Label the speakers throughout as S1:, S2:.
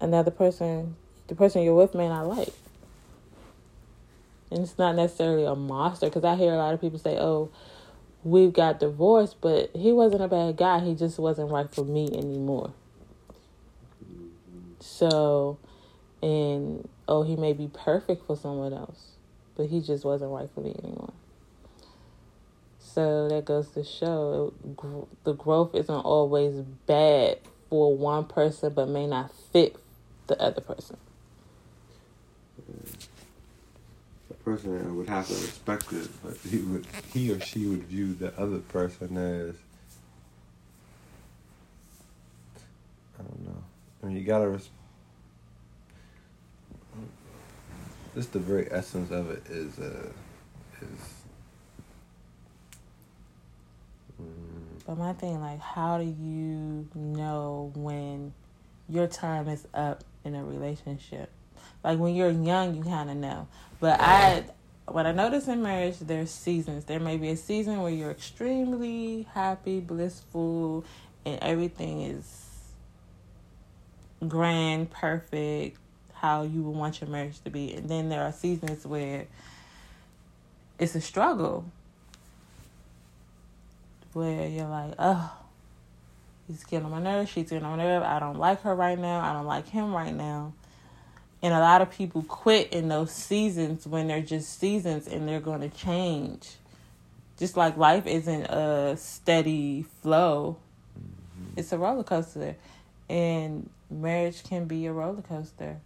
S1: another person, the person you're with may not like. And it's not necessarily a monster because I hear a lot of people say, "Oh, we've got divorced," but he wasn't a bad guy. He just wasn't right for me anymore. So, and oh, he may be perfect for someone else, but he just wasn't right for me anymore. So that goes to show the growth isn't always bad for one person, but may not fit the other person.
S2: The person would have to respect it, but he would, he or she would view the other person as, I don't know. I mean, you gotta. Res- just the very essence of it is, uh, is
S1: But my thing, like, how do you know when your time is up in a relationship? Like when you're young, you kind of know. But I, what I notice in marriage, there's seasons. There may be a season where you're extremely happy, blissful, and everything is grand, perfect, how you would want your marriage to be. And then there are seasons where it's a struggle where you're like, oh, he's getting on my nerves, she's getting on my nerves, I don't like her right now, I don't like him right now. And a lot of people quit in those seasons when they're just seasons and they're going to change. Just like life isn't a steady flow, mm-hmm. it's a roller coaster. And marriage can be a roller coaster.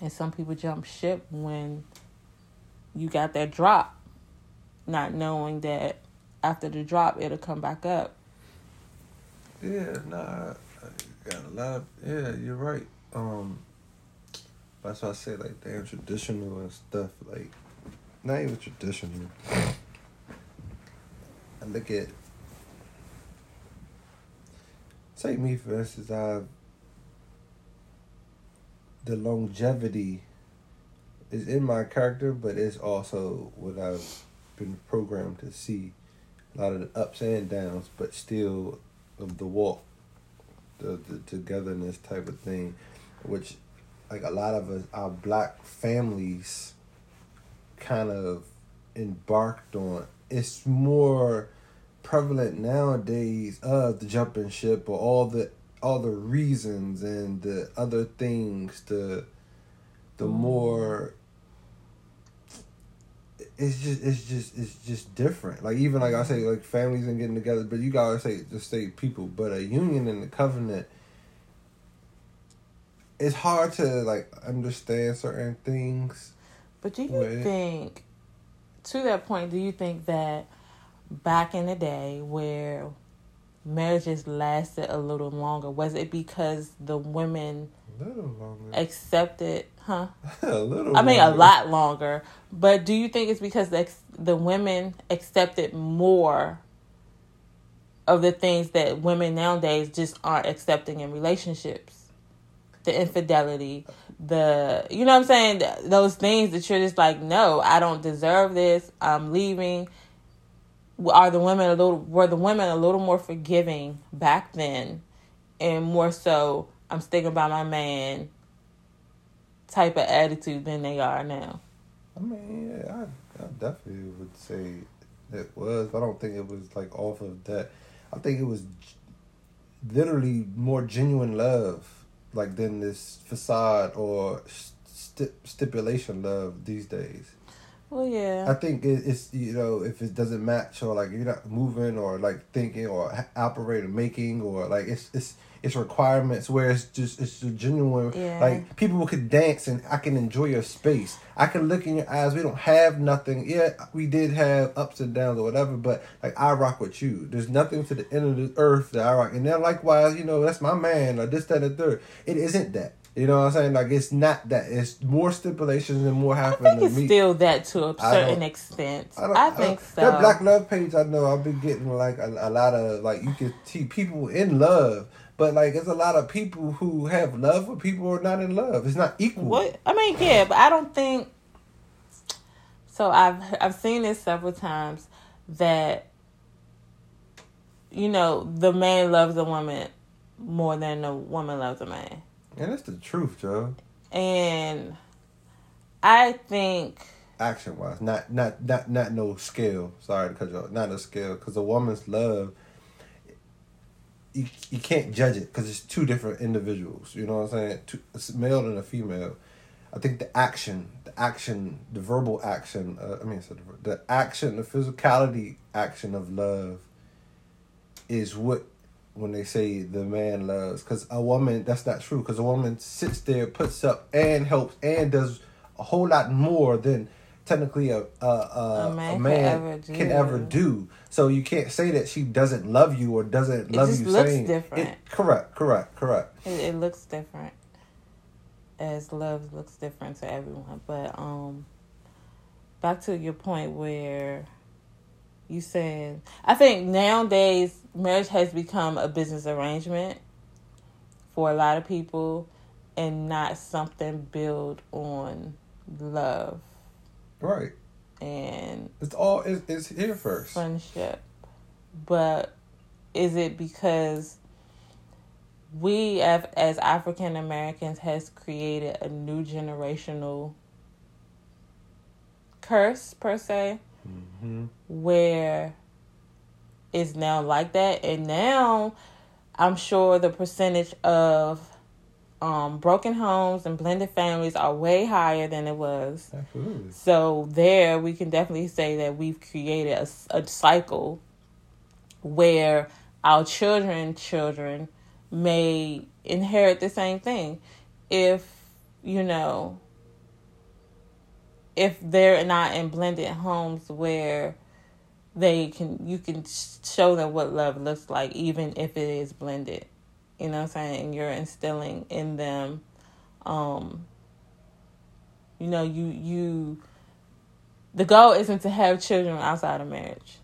S1: And some people jump ship when you got that drop, not knowing that after the drop, it'll come back up.
S2: Yeah, nah, I got a lot of yeah. You're right. Um, that's why I say like damn traditional and stuff. Like, not even traditional. I look at take me for instance. I've, the longevity is in my character, but it's also what I've been programmed to see a lot of the ups and downs, but still of the walk, the, the togetherness type of thing, which like a lot of us, our black families kind of embarked on. It's more prevalent nowadays of the jumping ship or all the all the reasons and the other things the the mm. more it's just it's just it's just different. Like even like I say, like families and getting together, but you gotta say just say people. But a union and the covenant, it's hard to like understand certain things.
S1: But do you with. think, to that point, do you think that back in the day where marriages lasted a little longer, was it because the women accepted Huh? a little. I mean, longer. a lot longer. But do you think it's because the the women accepted more of the things that women nowadays just aren't accepting in relationships? The infidelity, the you know what I'm saying, those things that you're just like, no, I don't deserve this. I'm leaving. Are the women a little were the women a little more forgiving back then, and more so? I'm sticking by my man type of attitude than they are now.
S2: I mean, yeah, I, I definitely would say it was. I don't think it was like off of that. I think it was literally more genuine love, like than this facade or st- stipulation love these days.
S1: Well, yeah.
S2: I think it's you know if it doesn't match or like you're not moving or like thinking or operating, making or like it's it's it's requirements where it's just it's genuine yeah. like people could dance and I can enjoy your space. I can look in your eyes. We don't have nothing. Yeah, we did have ups and downs or whatever, but like I rock with you. There's nothing to the end of the earth that I rock. And then likewise, you know, that's my man or this, that, and the third. It isn't that. You know what I'm saying? Like it's not that. It's more stipulations and more happening.
S1: I think it's still that to a certain extent. I, I think I, so.
S2: That Black Love page, I know I've been getting like a, a lot of like you can see people in love but like, there's a lot of people who have love for people who are not in love. It's not equal.
S1: What I mean, yeah, but I don't think. So I've I've seen this several times that. You know, the man loves a woman more than the woman loves a man.
S2: And that's the truth, Joe.
S1: And I think
S2: action wise, not not not not no scale. Sorry to cut you off. Not a scale, because a woman's love, you you can't judge it because it's two different individuals. You know what I'm saying? Two, it's a male and a female. I think the action, the action, the verbal action. Uh, I mean, the action, the physicality action of love, is what when they say the man loves. Because a woman, that's not true. Because a woman sits there, puts up, and helps, and does a whole lot more than technically a a, a, a man, a man can, ever, can ever do. So you can't say that she doesn't love you or doesn't it love you. Looks saying different. It, correct, correct, correct.
S1: It, it looks different. As love looks different to everyone, but um, back to your point where you said I think nowadays marriage has become a business arrangement for a lot of people and not something built on love
S2: Right.
S1: And
S2: it's all it's, it's here first.
S1: Friendship. But is it because we as, as African Americans has created a new generational curse per se mm-hmm. where it's now like that and now I'm sure the percentage of um, broken homes and blended families are way higher than it was.
S2: Absolutely.
S1: So there, we can definitely say that we've created a, a cycle where our children children may inherit the same thing if you know if they're not in blended homes where they can you can show them what love looks like even if it is blended you know what I'm saying, and you're instilling in them um you know, you you the goal isn't to have children outside of marriage.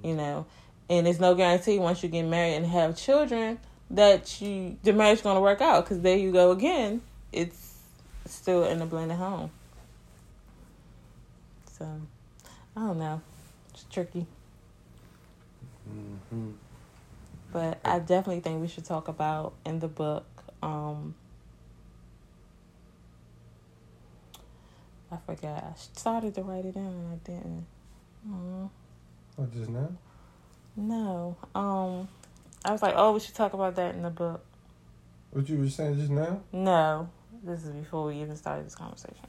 S1: Mm-hmm. You know, and there's no guarantee once you get married and have children that you the marriage going to work out because there you go again. It's still in a blended home. So, I don't know. Tricky. Mm-hmm. But I definitely think we should talk about in the book. Um, I forgot. I started to write it down and I didn't.
S2: Aww. What just now?
S1: No. Um, I was like, oh, we should talk about that in the book.
S2: What you were saying just now?
S1: No, this is before we even started this conversation.